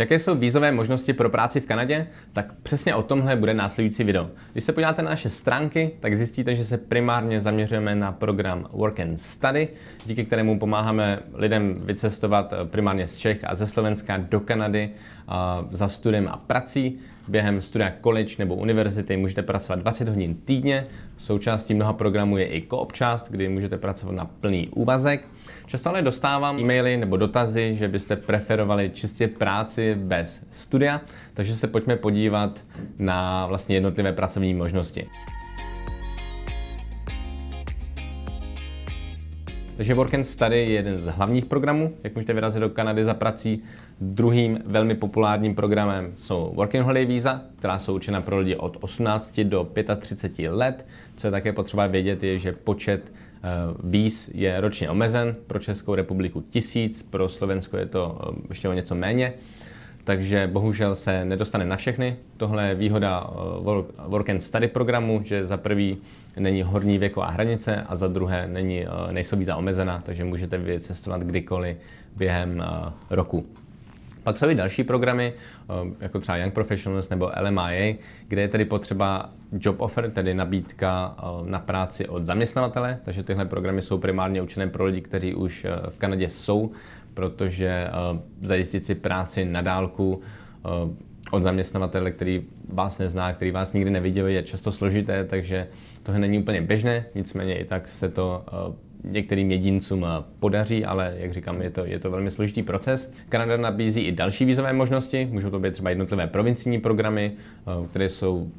Jaké jsou vízové možnosti pro práci v Kanadě? Tak přesně o tomhle bude následující video. Když se podíváte na naše stránky, tak zjistíte, že se primárně zaměřujeme na program Work and Study, díky kterému pomáháme lidem vycestovat primárně z Čech a ze Slovenska do Kanady za studiem a prací. Během studia college nebo univerzity můžete pracovat 20 hodin týdně. Součástí mnoha programů je i koop část, kdy můžete pracovat na plný úvazek. Často ale dostávám e-maily nebo dotazy, že byste preferovali čistě práci bez studia, takže se pojďme podívat na vlastně jednotlivé pracovní možnosti. Takže Work and Study je jeden z hlavních programů, jak můžete vyrazit do Kanady za prací. Druhým velmi populárním programem jsou Working Holiday Visa, která jsou určena pro lidi od 18 do 35 let. Co je také potřeba vědět, je, že počet eh, víz je ročně omezen. Pro Českou republiku tisíc, pro Slovensko je to eh, ještě o něco méně takže bohužel se nedostane na všechny. Tohle je výhoda eh, Work and Study programu, že za prvý není horní věková hranice a za druhé není, eh, nejsou víza omezená, takže můžete vycestovat kdykoliv během eh, roku. Pak jsou i další programy, jako třeba Young Professionals nebo LMIA, kde je tedy potřeba job offer, tedy nabídka na práci od zaměstnavatele, takže tyhle programy jsou primárně určené pro lidi, kteří už v Kanadě jsou protože eh, zajistit si práci na dálku eh, od zaměstnavatele, který vás nezná, který vás nikdy neviděl, je často složité, takže tohle není úplně běžné, nicméně i tak se to eh, některým jedincům podaří, ale jak říkám, je to, je to velmi složitý proces. Kanada nabízí i další vízové možnosti, můžou to být třeba jednotlivé provincijní programy, které jsou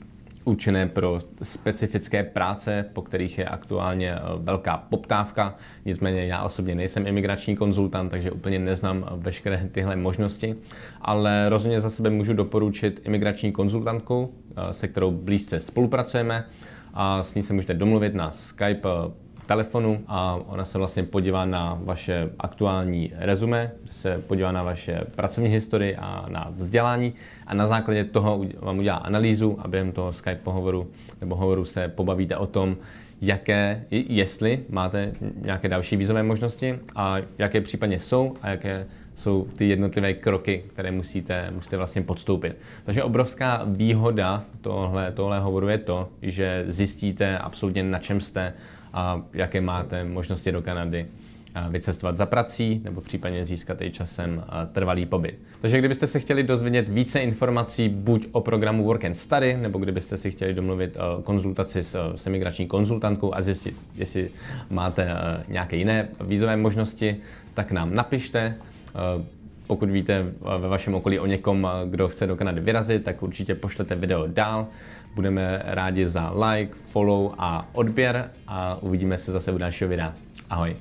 určené pro specifické práce, po kterých je aktuálně eh, velká poptávka. Nicméně já osobně nejsem imigrační konzultant, takže úplně neznám veškeré tyhle možnosti, ale rozhodně za sebe můžu doporučit imigrační konzultantku, eh, se kterou blízce spolupracujeme a s ní se můžete domluvit na Skype eh, telefonu a ona se vlastně podívá na vaše aktuální rezume, se podívá na vaše pracovní historii a na vzdělání a na základě toho vám udělá analýzu a během toho Skype pohovoru nebo hovoru se pobavíte o tom, jaké, jestli máte nějaké další vízové možnosti a jaké případně jsou a jaké jsou ty jednotlivé kroky, které musíte, musíte vlastně podstoupit. Takže obrovská výhoda tohle, tohle hovoru je to, že zjistíte absolutně na čem jste a jaké máte možnosti do Kanady vycestovat za prací nebo případně získat i časem trvalý pobyt. Takže kdybyste se chtěli dozvědět více informací buď o programu Work and Study, nebo kdybyste si chtěli domluvit konzultaci s, s emigrační konzultantkou a zjistit, jestli máte nějaké jiné vízové možnosti, tak nám napište. Pokud víte ve vašem okolí o někom, kdo chce do Kanady vyrazit, tak určitě pošlete video dál. Budeme rádi za like, follow a odběr a uvidíme se zase u dalšího videa. Ahoj.